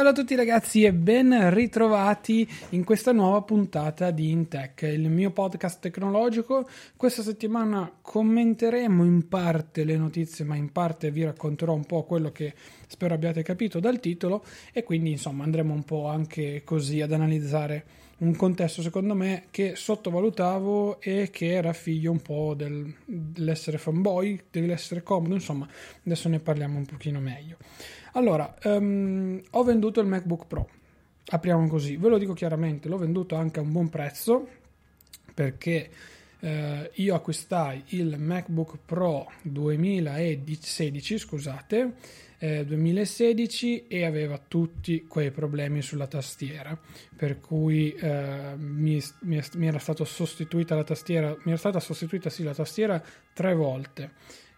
Salve a tutti ragazzi e ben ritrovati in questa nuova puntata di Intech, il mio podcast tecnologico. Questa settimana commenteremo in parte le notizie, ma in parte vi racconterò un po' quello che spero abbiate capito dal titolo e quindi insomma andremo un po' anche così ad analizzare un contesto secondo me che sottovalutavo e che era figlio un po' del, dell'essere fanboy, dell'essere comodo, insomma adesso ne parliamo un pochino meglio. Allora, um, ho venduto il MacBook Pro. Apriamo così, ve lo dico chiaramente, l'ho venduto anche a un buon prezzo perché eh, io acquistai il MacBook Pro 2016, scusate, eh, 2016 e aveva tutti quei problemi sulla tastiera, per cui eh, mi, mi, mi, era stata sostituita la tastiera, mi era stata sostituita sì la tastiera tre volte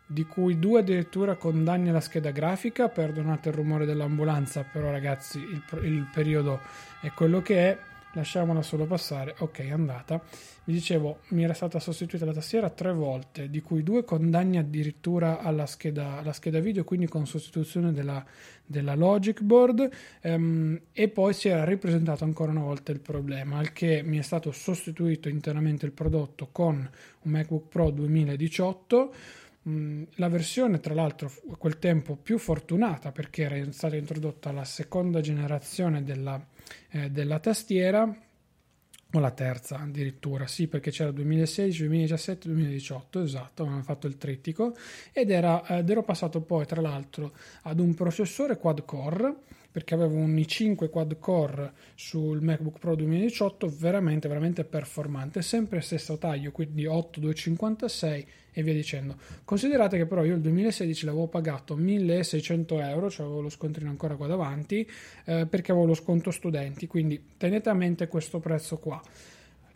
di cui due addirittura con danni alla scheda grafica, perdonate il rumore dell'ambulanza, però ragazzi il, il periodo è quello che è, lasciamola solo passare, ok è andata. Vi dicevo, mi era stata sostituita la tastiera tre volte, di cui due con danni addirittura alla scheda, alla scheda video, quindi con sostituzione della, della Logic Board, ehm, e poi si era ripresentato ancora una volta il problema, al che mi è stato sostituito interamente il prodotto con un MacBook Pro 2018 la versione, tra l'altro, a quel tempo più fortunata perché era stata introdotta la seconda generazione della, eh, della tastiera, o la terza addirittura, sì, perché c'era 2016, 2017, 2018, esatto, avevano fatto il trittico, ed, era, ed ero passato poi, tra l'altro, ad un processore quad core perché avevo un i5 quad core sul MacBook Pro 2018 veramente veramente performante sempre stesso taglio quindi 8256 e via dicendo. Considerate che però io il 2016 l'avevo pagato 1600 euro cioè avevo lo scontrino ancora qua davanti eh, perché avevo lo sconto studenti quindi tenete a mente questo prezzo qua.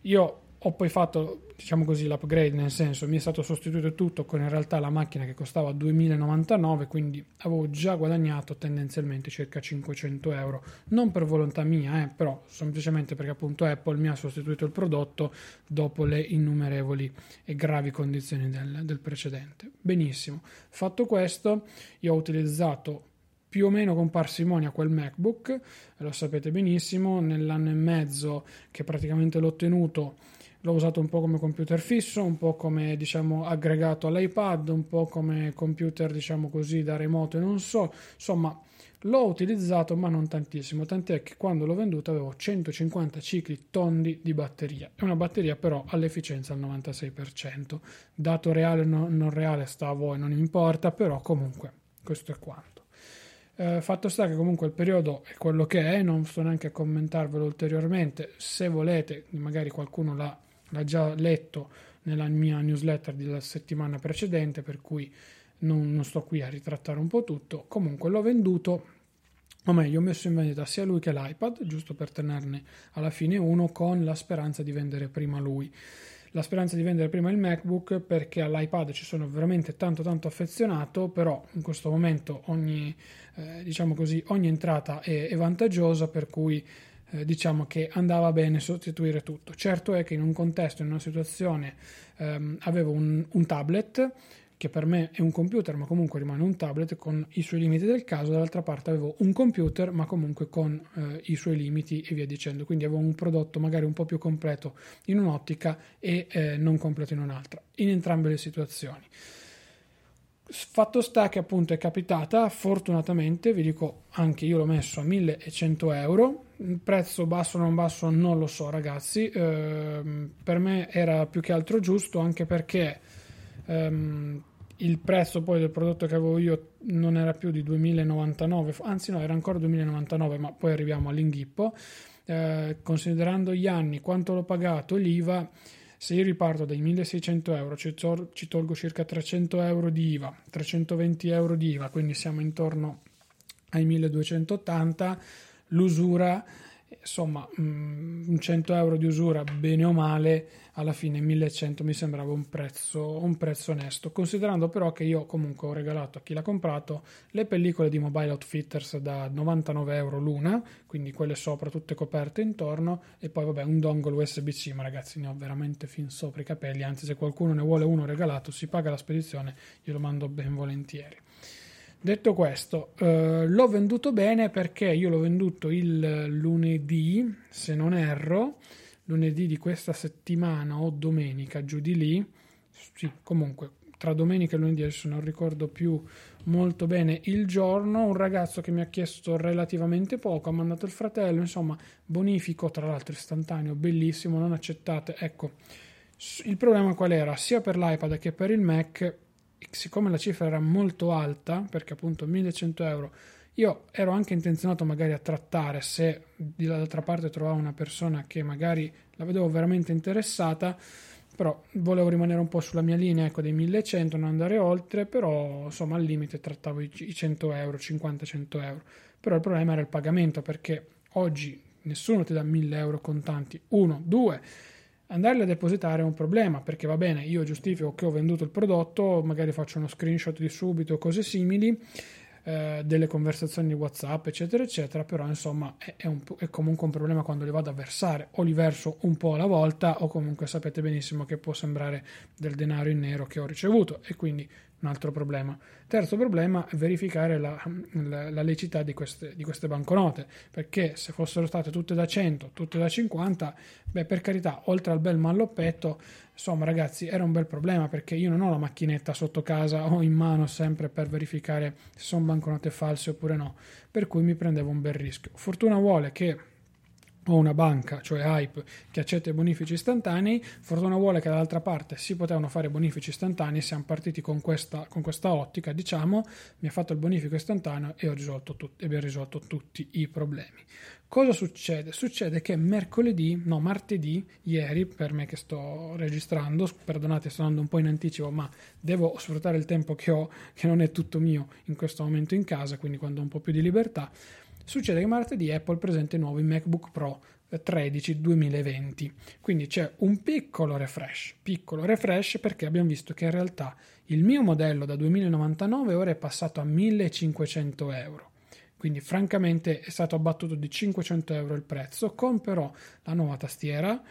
Io ho poi fatto, diciamo così, l'upgrade, nel senso mi è stato sostituito tutto con in realtà la macchina che costava 2099, quindi avevo già guadagnato tendenzialmente circa 500 euro, non per volontà mia, eh, però semplicemente perché appunto Apple mi ha sostituito il prodotto dopo le innumerevoli e gravi condizioni del, del precedente. Benissimo, fatto questo, io ho utilizzato più o meno con parsimonia quel MacBook, lo sapete benissimo, nell'anno e mezzo che praticamente l'ho tenuto l'ho usato un po' come computer fisso, un po' come diciamo aggregato all'iPad, un po' come computer diciamo così da remoto e non so, insomma l'ho utilizzato ma non tantissimo, tant'è che quando l'ho venduto avevo 150 cicli tondi di batteria. E una batteria però all'efficienza al 96%, dato reale o non reale sta a voi, non importa, però comunque questo è quanto. Eh, fatto sta che comunque il periodo è quello che è, non sto neanche a commentarvelo ulteriormente, se volete, magari qualcuno l'ha l'ha già letto nella mia newsletter della settimana precedente, per cui non, non sto qui a ritrattare un po' tutto. Comunque l'ho venduto, o meglio, ho messo in vendita sia lui che l'iPad, giusto per tenerne alla fine uno, con la speranza di vendere prima lui. La speranza di vendere prima il MacBook perché all'iPad ci sono veramente tanto tanto affezionato, però in questo momento ogni, eh, diciamo così, ogni entrata è, è vantaggiosa, per cui eh, diciamo che andava bene sostituire tutto. Certo è che in un contesto, in una situazione, ehm, avevo un, un tablet che per me è un computer, ma comunque rimane un tablet con i suoi limiti del caso, dall'altra parte avevo un computer, ma comunque con eh, i suoi limiti e via dicendo. Quindi avevo un prodotto magari un po' più completo in un'ottica e eh, non completo in un'altra, in entrambe le situazioni. Fatto sta che appunto è capitata, fortunatamente, vi dico anche io l'ho messo a 1100 euro, prezzo basso o non basso non lo so ragazzi, eh, per me era più che altro giusto anche perché Um, il prezzo poi del prodotto che avevo io non era più di 2099, anzi no, era ancora 2099, ma poi arriviamo all'inghippo. Eh, considerando gli anni, quanto l'ho pagato, l'IVA, se io riparto dai 1600 euro, ci, tol- ci tolgo circa 300 euro di IVA, 320 euro di IVA, quindi siamo intorno ai 1280, l'usura insomma mm, un 100 euro di usura bene o male alla fine 1100 mi sembrava un prezzo, un prezzo onesto considerando però che io comunque ho regalato a chi l'ha comprato le pellicole di Mobile Outfitters da 99 euro l'una quindi quelle sopra tutte coperte intorno e poi vabbè un dongle USB-C ma ragazzi ne ho veramente fin sopra i capelli anzi se qualcuno ne vuole uno regalato si paga la spedizione io lo mando ben volentieri Detto questo, eh, l'ho venduto bene perché io l'ho venduto il lunedì, se non erro, lunedì di questa settimana o domenica, giù di lì. Sì, comunque, tra domenica e lunedì adesso non ricordo più molto bene il giorno. Un ragazzo che mi ha chiesto relativamente poco, ha mandato il fratello, insomma, bonifico, tra l'altro istantaneo, bellissimo, non accettate. Ecco, il problema qual era? Sia per l'iPad che per il Mac siccome la cifra era molto alta, perché appunto 1100 euro, io ero anche intenzionato magari a trattare se dall'altra parte trovavo una persona che magari la vedevo veramente interessata, però volevo rimanere un po' sulla mia linea ecco, dei 1100, non andare oltre, però insomma al limite trattavo i 100 euro, 50-100 euro. Però il problema era il pagamento perché oggi nessuno ti dà 1000 euro contanti, uno, due Andarli a depositare è un problema perché va bene, io giustifico che ho venduto il prodotto, magari faccio uno screenshot di subito cose simili, eh, delle conversazioni di WhatsApp, eccetera, eccetera, però insomma è, è, un, è, comunque un problema quando li vado a versare o li verso un po' alla volta o comunque sapete benissimo che può sembrare del denaro in nero che ho ricevuto e quindi un altro problema. Terzo problema è verificare la, la, la lecità di queste, di queste, banconote, perché se fossero state tutte da 100, tutte da 50, beh per carità, oltre al bel malloppetto, insomma ragazzi era un bel problema perché io non ho la macchinetta sotto casa o in mano sempre per verificare se sono banconote false oppure no, per cui mi prendevo un bel rischio. Fortuna vuole che o una banca, cioè Hype, che accetta i bonifici istantanei, fortuna vuole che dall'altra parte si potevano fare bonifici istantanei, siamo partiti con questa, con questa ottica, diciamo, mi ha fatto il bonifico istantaneo e ho risolto tut- abbiamo risolto tutti i problemi. Cosa succede? Succede che mercoledì, no martedì, ieri, per me che sto registrando, perdonate sto andando un po' in anticipo, ma devo sfruttare il tempo che ho, che non è tutto mio in questo momento in casa, quindi quando ho un po' più di libertà, Succede che martedì Apple presenta i nuovi MacBook Pro 13 2020. Quindi c'è un piccolo refresh, piccolo refresh perché abbiamo visto che in realtà il mio modello da 2099 ora è passato a 1500 euro. Quindi francamente è stato abbattuto di 500 euro il prezzo con però la nuova tastiera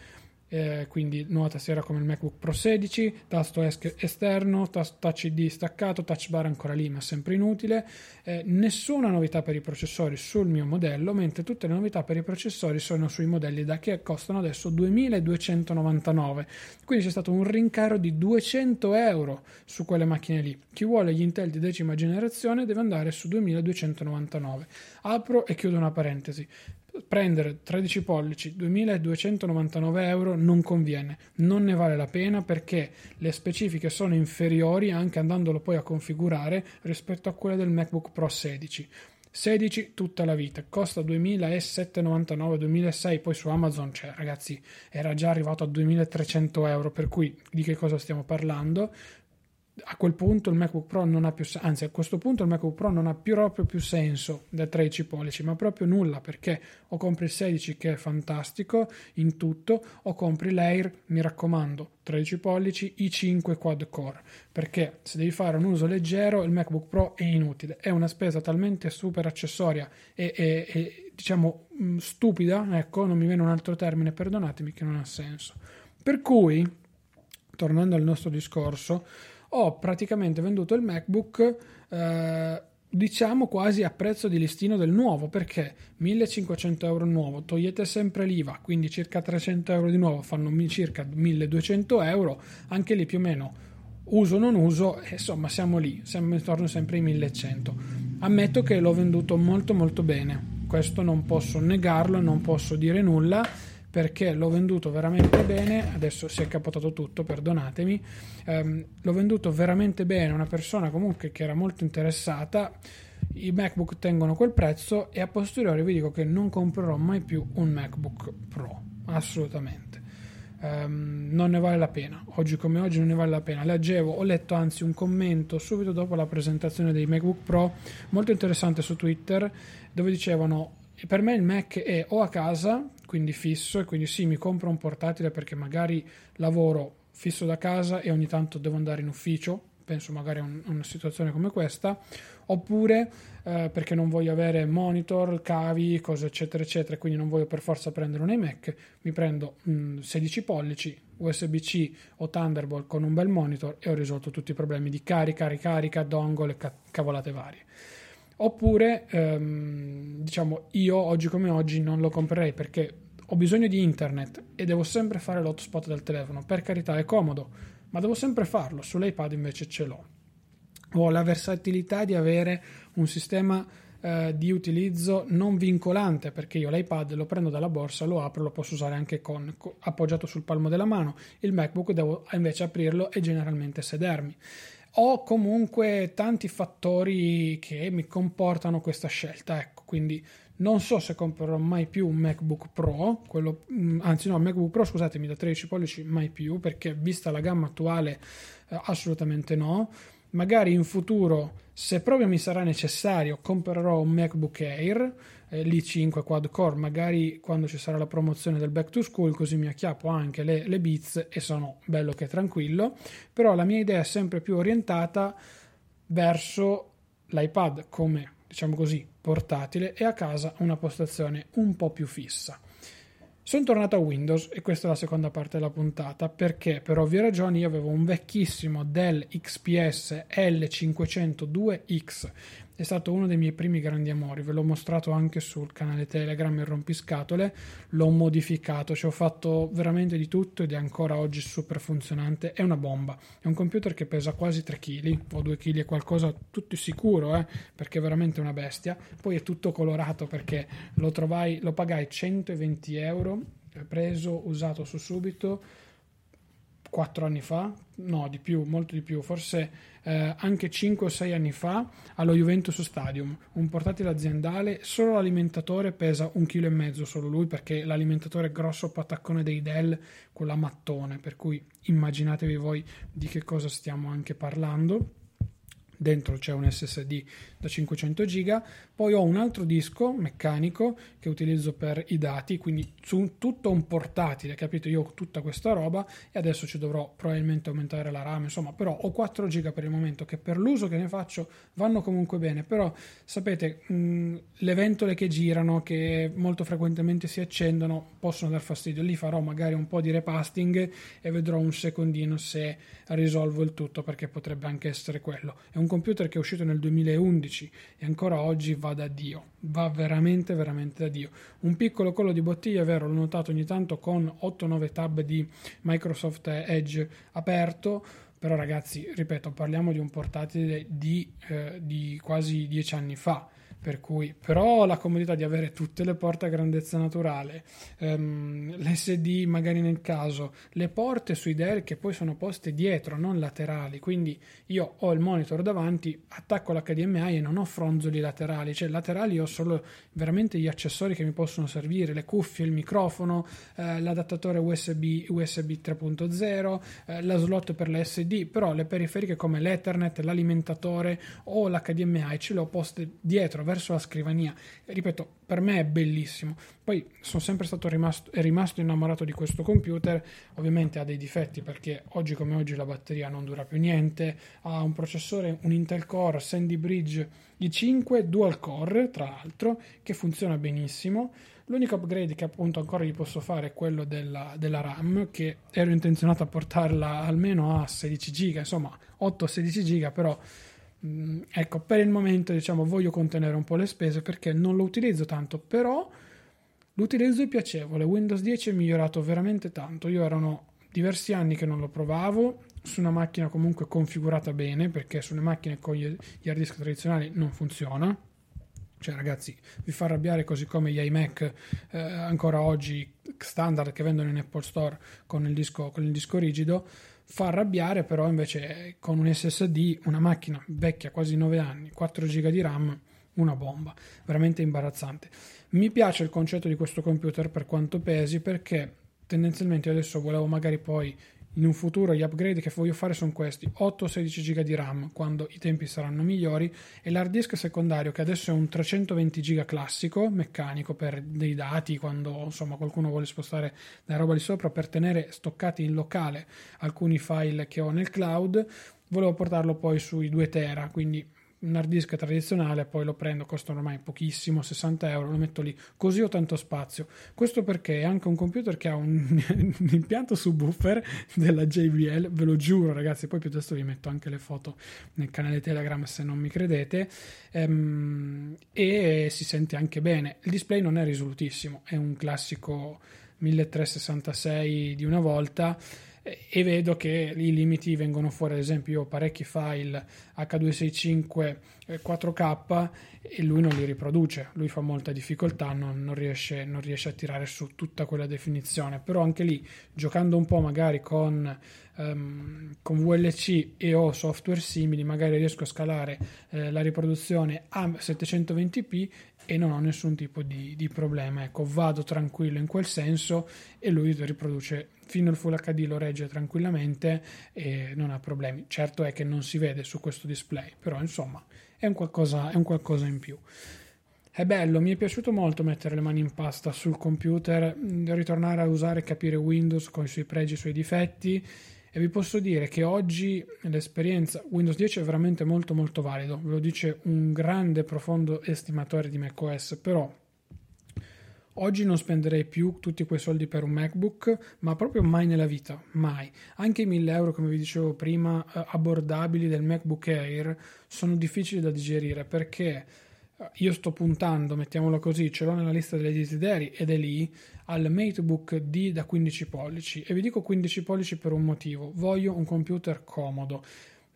eh, quindi nuova tastiera come il MacBook Pro 16, tasto esterno, touch ID staccato, touch bar ancora lì ma sempre inutile, eh, nessuna novità per i processori sul mio modello, mentre tutte le novità per i processori sono sui modelli da che costano adesso 2299, quindi c'è stato un rincaro di 200 euro su quelle macchine lì. Chi vuole gli Intel di decima generazione deve andare su 2299. Apro e chiudo una parentesi prendere 13 pollici 2299 euro non conviene, non ne vale la pena perché le specifiche sono inferiori anche andandolo poi a configurare rispetto a quelle del MacBook Pro 16. 16 tutta la vita, costa 2799, 2006, poi su Amazon, cioè ragazzi, era già arrivato a 2300 euro, per cui di che cosa stiamo parlando? A quel punto il MacBook Pro non ha più senso, anzi a questo punto il MacBook Pro non ha più, proprio più senso da 13 pollici, ma proprio nulla perché o compri il 16 che è fantastico in tutto o compri l'Air, mi raccomando, 13 pollici, i5 quad core, perché se devi fare un uso leggero il MacBook Pro è inutile, è una spesa talmente super accessoria e, e, e diciamo mm, stupida, ecco, non mi viene un altro termine, perdonatemi che non ha senso. Per cui, tornando al nostro discorso, ho praticamente venduto il MacBook eh, diciamo quasi a prezzo di listino del nuovo perché 1500 euro nuovo togliete sempre l'IVA quindi circa 300 euro di nuovo fanno circa 1200 euro anche lì più o meno uso non uso insomma siamo lì siamo intorno sempre ai 1100 ammetto che l'ho venduto molto molto bene questo non posso negarlo non posso dire nulla perché l'ho venduto veramente bene, adesso si è capotato tutto, perdonatemi, ehm, l'ho venduto veramente bene a una persona comunque che era molto interessata, i MacBook tengono quel prezzo e a posteriori vi dico che non comprerò mai più un MacBook Pro, assolutamente. Um, non ne vale la pena. Oggi come oggi non ne vale la pena. Leggevo, ho letto anzi un commento subito dopo la presentazione dei MacBook Pro molto interessante su Twitter dove dicevano per me il Mac è o a casa, quindi fisso, e quindi sì, mi compro un portatile perché magari lavoro fisso da casa e ogni tanto devo andare in ufficio, penso magari a, un, a una situazione come questa, oppure eh, perché non voglio avere monitor, cavi, cose eccetera eccetera, quindi non voglio per forza prendere un iMac, mi prendo mh, 16 pollici, USB-C o Thunderbolt con un bel monitor e ho risolto tutti i problemi di carica, ricarica, dongle e ca- cavolate varie. Oppure, ehm, diciamo, io oggi come oggi non lo comprerei perché ho bisogno di internet e devo sempre fare l'hotspot del telefono. Per carità, è comodo, ma devo sempre farlo. Sull'iPad invece ce l'ho. Ho la versatilità di avere un sistema eh, di utilizzo non vincolante perché io l'iPad lo prendo dalla borsa, lo apro, lo posso usare anche con, con appoggiato sul palmo della mano. Il MacBook devo invece aprirlo e generalmente sedermi ho comunque tanti fattori che mi comportano questa scelta, ecco, quindi non so se comprerò mai più un MacBook Pro, quello, mm, anzi no, MacBook Pro scusatemi da 13 pollici mai più, perché vista la gamma attuale eh, assolutamente no. Magari in futuro, se proprio mi sarà necessario, comprerò un MacBook Air eh, l'i5 quad core, magari quando ci sarà la promozione del back to school, così mi acchiappo anche le, le Beats e sono bello che tranquillo. Però la mia idea è sempre più orientata verso l'iPad come diciamo così portatile e a casa una postazione un po' più fissa. Sono tornato a Windows e questa è la seconda parte della puntata perché per ovvie ragioni io avevo un vecchissimo Dell XPS L502X è stato uno dei miei primi grandi amori, ve l'ho mostrato anche sul canale Telegram il rompiscatole, l'ho modificato, ci ho fatto veramente di tutto ed è ancora oggi super funzionante, è una bomba, è un computer che pesa quasi 3 kg o 2 kg e qualcosa, tutto sicuro, eh, perché è veramente una bestia, poi è tutto colorato perché lo trovai, lo pagai 120 euro, preso, usato su subito, 4 anni fa, no di più, molto di più, forse eh, anche 5 o 6 anni fa allo Juventus Stadium, un portatile aziendale, solo l'alimentatore pesa un chilo e mezzo solo lui perché l'alimentatore è grosso pataccone dei Dell, quella mattone, per cui immaginatevi voi di che cosa stiamo anche parlando. Dentro c'è un SSD da 500 giga. Poi ho un altro disco meccanico che utilizzo per i dati quindi su tutto un portatile capito? Io ho tutta questa roba e adesso ci dovrò probabilmente aumentare la RAM insomma però ho 4 giga per il momento che per l'uso che ne faccio vanno comunque bene. Però sapete mh, le ventole che girano che molto frequentemente si accendono possono dar fastidio. Lì farò magari un po' di repasting e vedrò un secondino se risolvo il tutto perché potrebbe anche essere quello. È un computer che è uscito nel 2011 e ancora oggi va da Dio, va veramente veramente da Dio. Un piccolo collo di bottiglia, è vero, l'ho notato ogni tanto con 8-9 tab di Microsoft Edge aperto, però ragazzi, ripeto, parliamo di un portatile di, eh, di quasi 10 anni fa per cui però la comodità di avere tutte le porte a grandezza naturale, um, l'SD magari nel caso, le porte sui Dell che poi sono poste dietro, non laterali, quindi io ho il monitor davanti, attacco l'HDMI e non ho fronzoli laterali, cioè laterali ho solo veramente gli accessori che mi possono servire, le cuffie, il microfono, eh, l'adattatore USB, USB 3.0, eh, la slot per la SD, però le periferiche come l'Ethernet, l'alimentatore o l'HDMI ce le ho poste dietro verso la scrivania. Ripeto, per me è bellissimo. Poi sono sempre stato rimasto, rimasto innamorato di questo computer. Ovviamente ha dei difetti perché oggi come oggi la batteria non dura più niente. Ha un processore, un Intel Core Sandy Bridge i5 dual core, tra l'altro, che funziona benissimo. L'unico upgrade che appunto ancora gli posso fare è quello della, della RAM, che ero intenzionato a portarla almeno a 16 giga, insomma 8-16 giga, però ecco, per il momento diciamo voglio contenere un po' le spese perché non lo utilizzo tanto, però l'utilizzo è piacevole. Windows 10 è migliorato veramente tanto. Io erano diversi anni che non lo provavo su una macchina comunque configurata bene perché sulle macchine con gli hard disk tradizionali non funziona. Cioè, ragazzi, vi fa arrabbiare così come gli iMac eh, ancora oggi standard che vendono in Apple Store con il disco, con il disco rigido fa arrabbiare però invece con un SSD una macchina vecchia quasi 9 anni 4 GB di RAM una bomba. Veramente imbarazzante. Mi piace il concetto di questo computer per quanto pesi perché tendenzialmente adesso volevo magari poi in un futuro gli upgrade che voglio fare sono questi 8-16 GB di RAM quando i tempi saranno migliori e l'hard disk secondario che adesso è un 320 GB classico meccanico per dei dati quando insomma qualcuno vuole spostare la roba di sopra per tenere stoccati in locale alcuni file che ho nel cloud volevo portarlo poi sui 2 tera quindi un hard disk tradizionale, poi lo prendo, costa ormai pochissimo, 60 euro, lo metto lì, così ho tanto spazio. Questo perché è anche un computer che ha un, un impianto subwoofer della JBL, ve lo giuro ragazzi, poi piuttosto vi metto anche le foto nel canale Telegram se non mi credete, ehm, e si sente anche bene. Il display non è risolutissimo, è un classico 1366 di una volta e vedo che i limiti vengono fuori, ad esempio io parecchi file H265 4K e lui non li riproduce, lui fa molta difficoltà, non, non, riesce, non, riesce, a tirare su tutta quella definizione, però anche lì giocando un po' magari con, um, con VLC e o software simili magari riesco a scalare eh, la riproduzione a 720p e non ho nessun tipo di, di problema, ecco vado tranquillo in quel senso e lui riproduce fino al Full HD lo regge tranquillamente e non ha problemi. Certo è che non si vede su questo display, però insomma è un qualcosa, è un qualcosa in più. È bello, mi è piaciuto molto mettere le mani in pasta sul computer, ritornare a usare e capire Windows con i suoi pregi e i suoi difetti e vi posso dire che oggi l'esperienza Windows 10 è veramente molto molto valido, ve lo dice un grande profondo estimatore di macOS, però Oggi non spenderei più tutti quei soldi per un MacBook, ma proprio mai nella vita, mai. Anche i 1000 euro, come vi dicevo prima, eh, abbordabili del MacBook Air sono difficili da digerire perché eh, io sto puntando, mettiamolo così, ce l'ho nella lista dei desideri ed è lì, al MateBook D da 15 pollici. E vi dico 15 pollici per un motivo, voglio un computer comodo.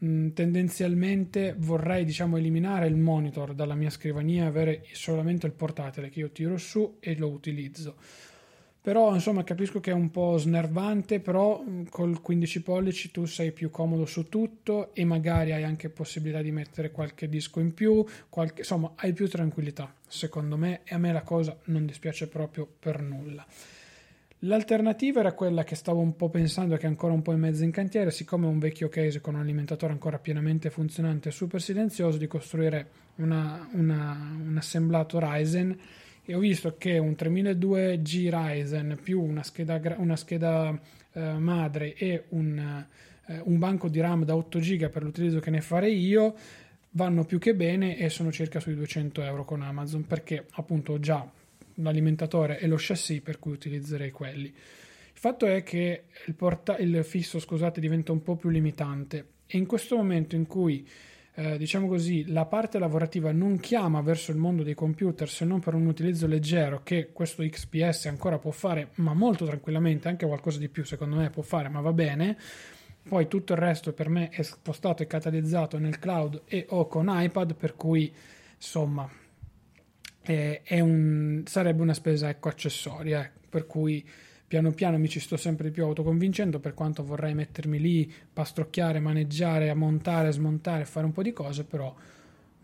Mm, tendenzialmente vorrei diciamo eliminare il monitor dalla mia scrivania e avere solamente il portatile che io tiro su e lo utilizzo però insomma capisco che è un po' snervante però mm, col 15 pollici tu sei più comodo su tutto e magari hai anche possibilità di mettere qualche disco in più qualche, insomma hai più tranquillità. Secondo me e a me la cosa non dispiace proprio per nulla. L'alternativa era quella che stavo un po' pensando che è ancora un po' in mezzo in cantiere, siccome è un vecchio case con un alimentatore ancora pienamente funzionante e super silenzioso, di costruire una, una, un assemblato Ryzen e ho visto che un 3002G Ryzen più una scheda, una scheda eh, madre e un, eh, un banco di RAM da 8 GB per l'utilizzo che ne farei io vanno più che bene e sono circa sui 200 euro con Amazon perché appunto ho già l'alimentatore e lo chassis per cui utilizzerei quelli. Il fatto è che il, porta- il fisso scusate, diventa un po' più limitante e in questo momento in cui eh, diciamo così, la parte lavorativa non chiama verso il mondo dei computer se non per un utilizzo leggero che questo XPS ancora può fare, ma molto tranquillamente, anche qualcosa di più secondo me può fare, ma va bene. Poi tutto il resto per me è spostato e catalizzato nel cloud e o con iPad, per cui insomma è, è un, sarebbe una spesa ecco, accessoria, eh, per cui piano piano mi ci sto sempre di più autoconvincendo per quanto vorrei mettermi lì, pastrocchiare, maneggiare, montare, smontare, fare un po' di cose, però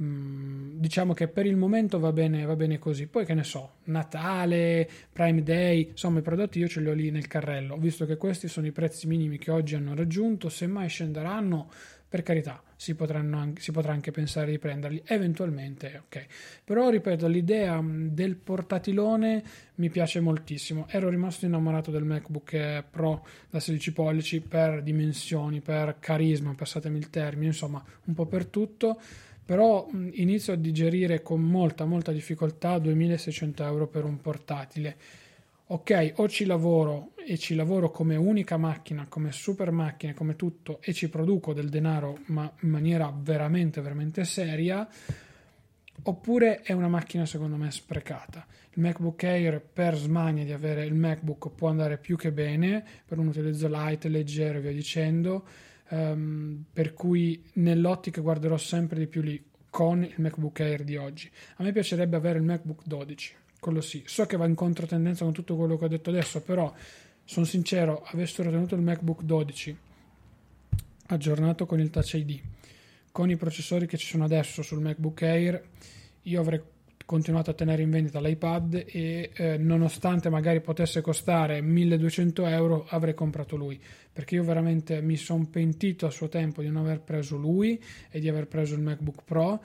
Mm, diciamo che per il momento va bene, va bene così. Poi che ne so, Natale, Prime Day, insomma i prodotti io ce li ho lì nel carrello, visto che questi sono i prezzi minimi che oggi hanno raggiunto, se mai scenderanno, per carità, si, anche, si potrà anche pensare di prenderli, eventualmente, ok. Però ripeto, l'idea mm, del portatilone mi piace moltissimo. Ero rimasto innamorato del MacBook Pro da 16 pollici per dimensioni, per carisma, passatemi il termine, insomma, un po' per tutto però inizio a digerire con molta molta difficoltà 2600 euro per un portatile ok o ci lavoro e ci lavoro come unica macchina come super macchina come tutto e ci produco del denaro ma in maniera veramente veramente seria oppure è una macchina secondo me sprecata il MacBook Air per smania di avere il MacBook può andare più che bene per un utilizzo light leggero e via dicendo um, per cui nell'ottica guarderò sempre di più lì con il MacBook Air di oggi. A me piacerebbe avere il MacBook 12, quello sì. So che va in controtendenza con tutto quello che ho detto adesso, però sono sincero, avessero tenuto il MacBook 12 aggiornato con il Touch ID, con i processori che ci sono adesso sul MacBook Air, io avrei continuato a tenere in vendita l'iPad e eh, nonostante magari potesse costare 1200 euro avrei comprato lui perché io veramente mi sono pentito a suo tempo di non aver preso lui e di aver preso il MacBook Pro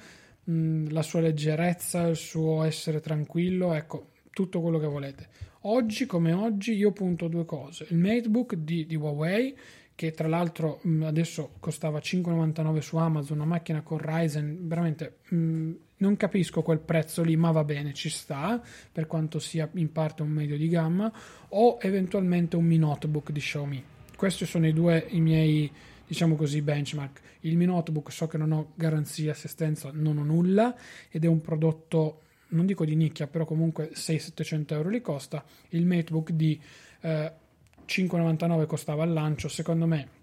mm, la sua leggerezza il suo essere tranquillo ecco tutto quello che volete oggi come oggi io punto due cose il MateBook di, di Huawei che tra l'altro mm, adesso costava 5,99 su Amazon, una macchina con Ryzen, veramente mh, mm, non capisco quel prezzo lì, ma va bene, ci sta, per quanto sia in parte un medio di gamma, o eventualmente un Mi Notebook di Xiaomi. Questi sono i due i miei, diciamo così, benchmark. Il Mi Notebook so che non ho garanzia assistenza, non ho nulla, ed è un prodotto, non dico di nicchia, però comunque 600-700 euro li costa. Il MateBook di... Eh, 5,99 costava al lancio, secondo me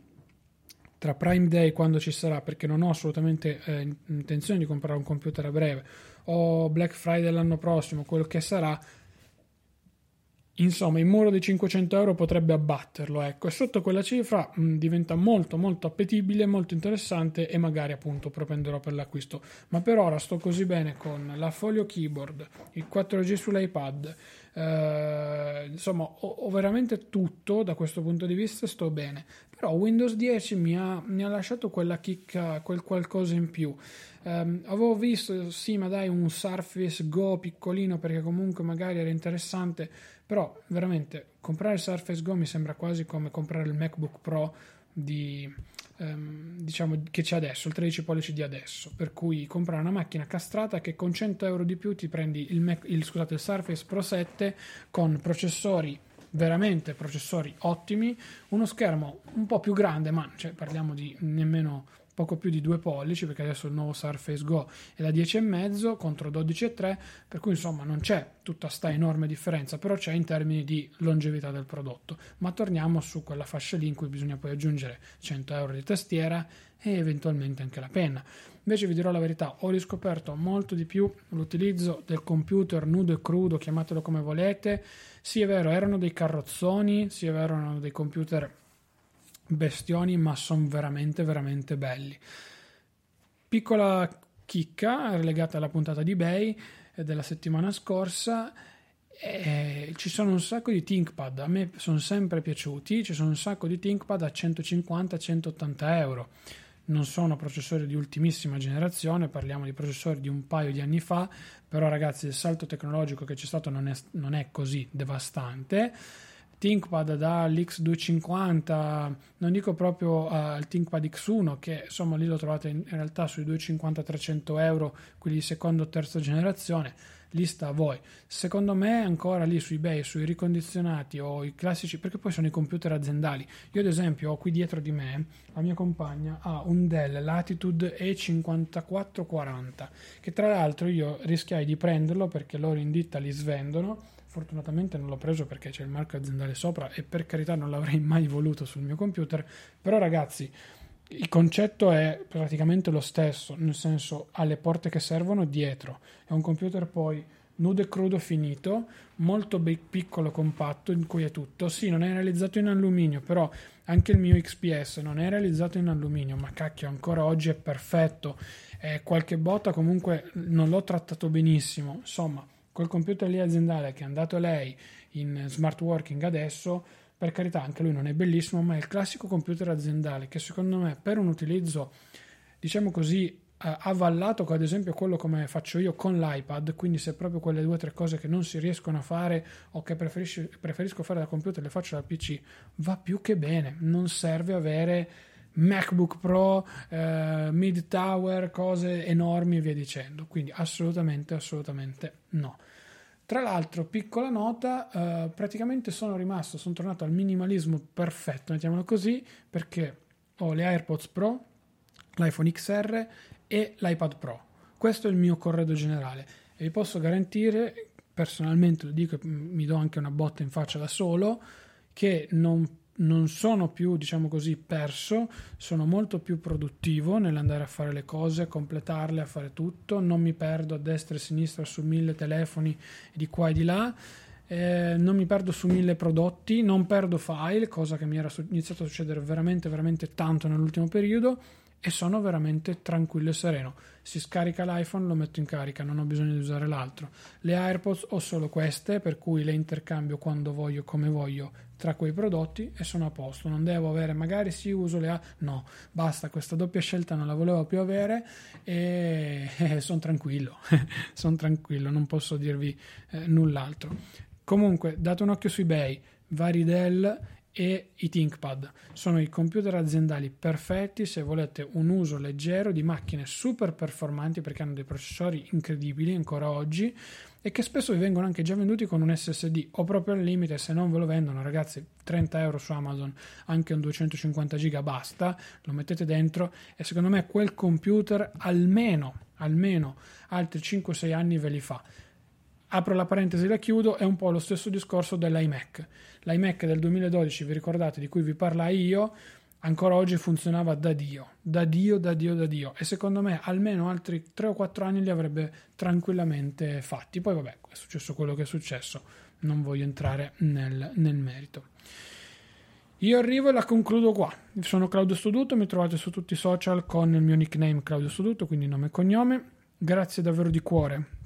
tra Prime Day quando ci sarà, perché non ho assolutamente eh, intenzione di comprare un computer a breve, o Black Friday l'anno prossimo, quello che sarà, insomma il muro di 500 euro potrebbe abbatterlo, ecco, e sotto quella cifra mh, diventa molto molto appetibile, molto interessante e magari appunto propenderò per l'acquisto. Ma per ora sto così bene con la Folio Keyboard, il 4G sull'iPad, eh, insomma ho, ho, veramente tutto da questo punto di vista sto bene però Windows 10 mi ha, mi ha lasciato quella chicca quel qualcosa in più um, avevo visto sì ma dai un Surface Go piccolino perché comunque magari era interessante però veramente comprare il Surface Go mi sembra quasi come comprare il MacBook Pro di, ehm, diciamo che c'è adesso, il 13 pollici di adesso, per cui comprare una macchina castrata che con 100 euro di più ti prendi il, Mac, il, scusate, il Surface Pro 7 con processori veramente processori ottimi, uno schermo un po' più grande, ma cioè, parliamo di nemmeno poco più di 2 pollici perché adesso il nuovo Surface Go è da 10,5 contro 12,3 per cui insomma non c'è tutta sta enorme differenza però c'è in termini di longevità del prodotto. Ma torniamo su quella fascia lì in cui bisogna poi aggiungere 100 euro di tastiera e eventualmente anche la penna. Invece vi dirò la verità ho riscoperto molto di più l'utilizzo del computer nudo e crudo chiamatelo come volete. Sì è vero erano dei carrozzoni sì è vero erano dei computer bestioni, ma sono veramente, veramente belli. Piccola chicca legata alla puntata di Bay eh, della settimana scorsa. Eh, ci sono un sacco di ThinkPad, a me sono sempre piaciuti, ci sono un sacco di ThinkPad a 150-180 euro. Non sono processori di ultimissima generazione, parliamo di processori di un paio di anni fa, però ragazzi il salto tecnologico che c'è stato non è, non è così devastante ThinkPad dall'X250, non dico proprio al ThinkPad X1 che insomma lì lo trovate in realtà sui 250-300 euro, quelli di seconda o terza generazione, lì sta a voi. Secondo me ancora lì su eBay, sui ricondizionati o i classici, perché poi sono i computer aziendali. Io ad esempio ho qui dietro di me, la mia compagna ha un Dell Latitude E5440 che tra l'altro io rischiai di prenderlo perché loro in ditta li svendono fortunatamente non l'ho preso perché c'è il marchio aziendale sopra e per carità non l'avrei mai voluto sul mio computer, però ragazzi il concetto è praticamente lo stesso, nel senso ha le porte che servono dietro, è un computer poi nudo e crudo finito, molto be- piccolo, compatto, in cui è tutto. Sì, non è realizzato in alluminio, però anche il mio XPS non è realizzato in alluminio, ma cacchio, ancora oggi è perfetto. Eh, qualche botta comunque non l'ho trattato benissimo. Insomma, quel computer lì aziendale che è andato lei in smart working adesso, per carità, anche lui non è bellissimo, ma è il classico computer aziendale che secondo me per un utilizzo, diciamo così, avallato ad esempio quello come faccio io con l'iPad, quindi se proprio quelle due o tre cose che non si riescono a fare o che preferisco fare da computer le faccio da PC, va più che bene, non serve avere MacBook Pro, eh, Mid Tower, cose enormi e via dicendo, quindi assolutamente, assolutamente no. Tra l'altro, piccola nota, eh, praticamente sono rimasto, sono tornato al minimalismo perfetto, mettiamolo così, perché ho le AirPods Pro, l'iPhone XR e l'iPad Pro. Questo è il mio corredo generale e vi posso garantire, personalmente lo dico e mi do anche una botta in faccia da solo, che non, non sono più, diciamo così, perso, sono molto più produttivo nell'andare a fare le cose, a completarle, a fare tutto, non mi perdo a destra e a sinistra su mille telefoni di qua e di là. Eh, non mi perdo su mille prodotti, non perdo file, cosa che mi era iniziato a succedere veramente, veramente tanto nell'ultimo periodo e sono veramente tranquillo e sereno. Si scarica l'iPhone, lo metto in carica, non ho bisogno di usare l'altro. Le AirPods ho solo queste, per cui le intercambio quando voglio, come voglio, tra quei prodotti e sono a posto. Non devo avere, magari sì, uso le A. No, basta, questa doppia scelta non la volevo più avere e, sono tranquillo. sono tranquillo, non posso dirvi eh, null'altro. Comunque, date un occhio su eBay, vari Dell e i ThinkPad. Sono i computer aziendali perfetti se volete un uso leggero di macchine super performanti perché hanno dei processori incredibili ancora oggi e che spesso vi vengono anche già venduti con un SSD o proprio al limite se non ve lo vendono ragazzi 30 euro su Amazon anche un 250 giga basta lo mettete dentro e secondo me quel computer almeno almeno altri 5-6 anni ve li fa Apro la parentesi e la chiudo, è un po' lo stesso discorso dell'iMac. L'iMac del 2012, vi ricordate, di cui vi parlai io, ancora oggi funzionava da Dio, da Dio, da Dio, da Dio. E secondo me almeno altri 3 o 4 anni li avrebbe tranquillamente fatti. Poi vabbè, è successo quello che è successo, non voglio entrare nel, nel merito. Io arrivo e la concludo qua. Sono Claudio Studuto, mi trovate su tutti i social con il mio nickname Claudio Studuto, quindi nome e cognome. Grazie davvero di cuore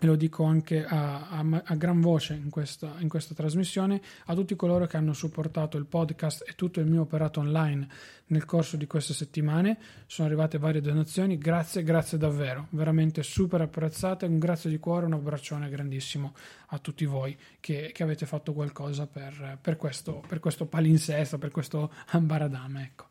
e lo dico anche a, a, a gran voce in questa, in questa, trasmissione, a tutti coloro che hanno supportato il podcast e tutto il mio operato online nel corso di queste settimane. Sono arrivate varie donazioni, grazie, grazie davvero, veramente super apprezzate, un grazie di cuore, un abbraccione grandissimo a tutti voi che, che avete fatto qualcosa per, per, questo, per questo palinsesto, per questo ambaradame. Ecco.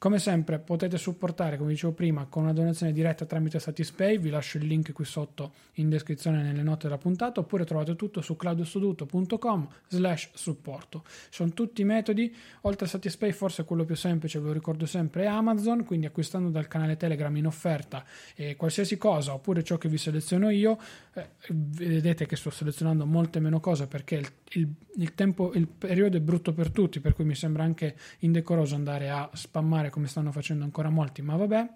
Come sempre potete supportare, come dicevo prima, con una donazione diretta tramite Satispay, vi lascio il link qui sotto in descrizione nelle note della puntata, oppure trovate tutto su claudiostoduto.com slash supporto. Sono tutti i metodi, oltre a Satispay forse quello più semplice, ve lo ricordo sempre, è Amazon, quindi acquistando dal canale Telegram in offerta eh, qualsiasi cosa, oppure ciò che vi seleziono io, eh, vedete che sto selezionando molte meno cose perché il, il, il, tempo, il periodo è brutto per tutti, per cui mi sembra anche indecoroso andare a spammare come stanno facendo ancora molti, ma vabbè.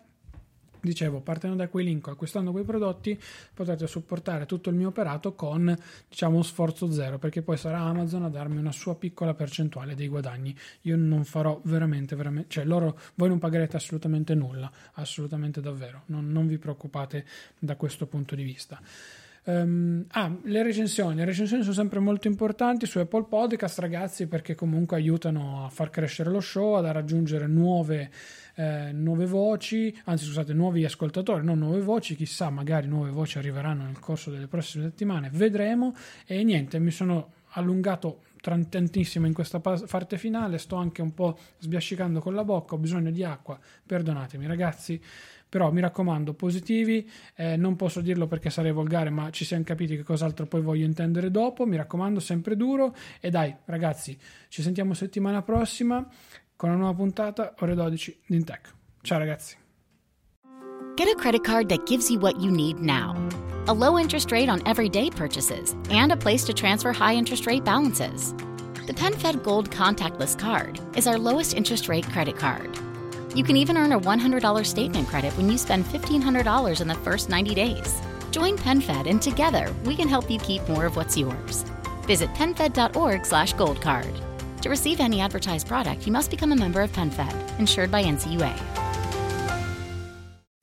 Dicevo, partendo da quei link, acquistando quei prodotti, potrete supportare tutto il mio operato con, diciamo, sforzo zero, perché poi sarà Amazon a darmi una sua piccola percentuale dei guadagni. Io non farò veramente, veramente, cioè loro, voi non pagherete assolutamente nulla, assolutamente davvero, non, non vi preoccupate da questo punto di vista. Um, ah, le recensioni. Le recensioni sono sempre molto importanti su Apple Podcast, ragazzi, perché comunque aiutano a far crescere lo show, ad raggiungere nuove, eh, nuove voci, anzi scusate, nuovi ascoltatori, non nuove voci, chissà, magari nuove voci arriveranno nel corso delle prossime settimane, vedremo. E niente, mi sono allungato tantissimo in questa parte finale, sto anche un po' sbiascicando con la bocca, ho bisogno di acqua, perdonatemi ragazzi. Però mi raccomando, positivi, eh, non posso dirlo perché sarei volgare, ma ci siamo capiti che cos'altro poi voglio intendere dopo. Mi raccomando, sempre duro. E dai, ragazzi, ci sentiamo settimana prossima con una nuova puntata, ore 12 di Intech. Ciao ragazzi. Get a credit card that gives you what you need now. A low interest rate on everyday purchases and a place to transfer high interest rate balances. The PenFed Gold Contactless Card is our lowest interest rate credit card. You can even earn a $100 statement credit when you spend $1,500 in the first 90 days. Join PenFed and together we can help you keep more of what's yours. Visit PenFed.org slash goldcard. To receive any advertised product, you must become a member of PenFed, insured by NCUA.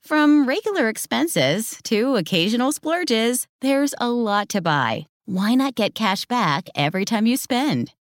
From regular expenses to occasional splurges, there's a lot to buy. Why not get cash back every time you spend?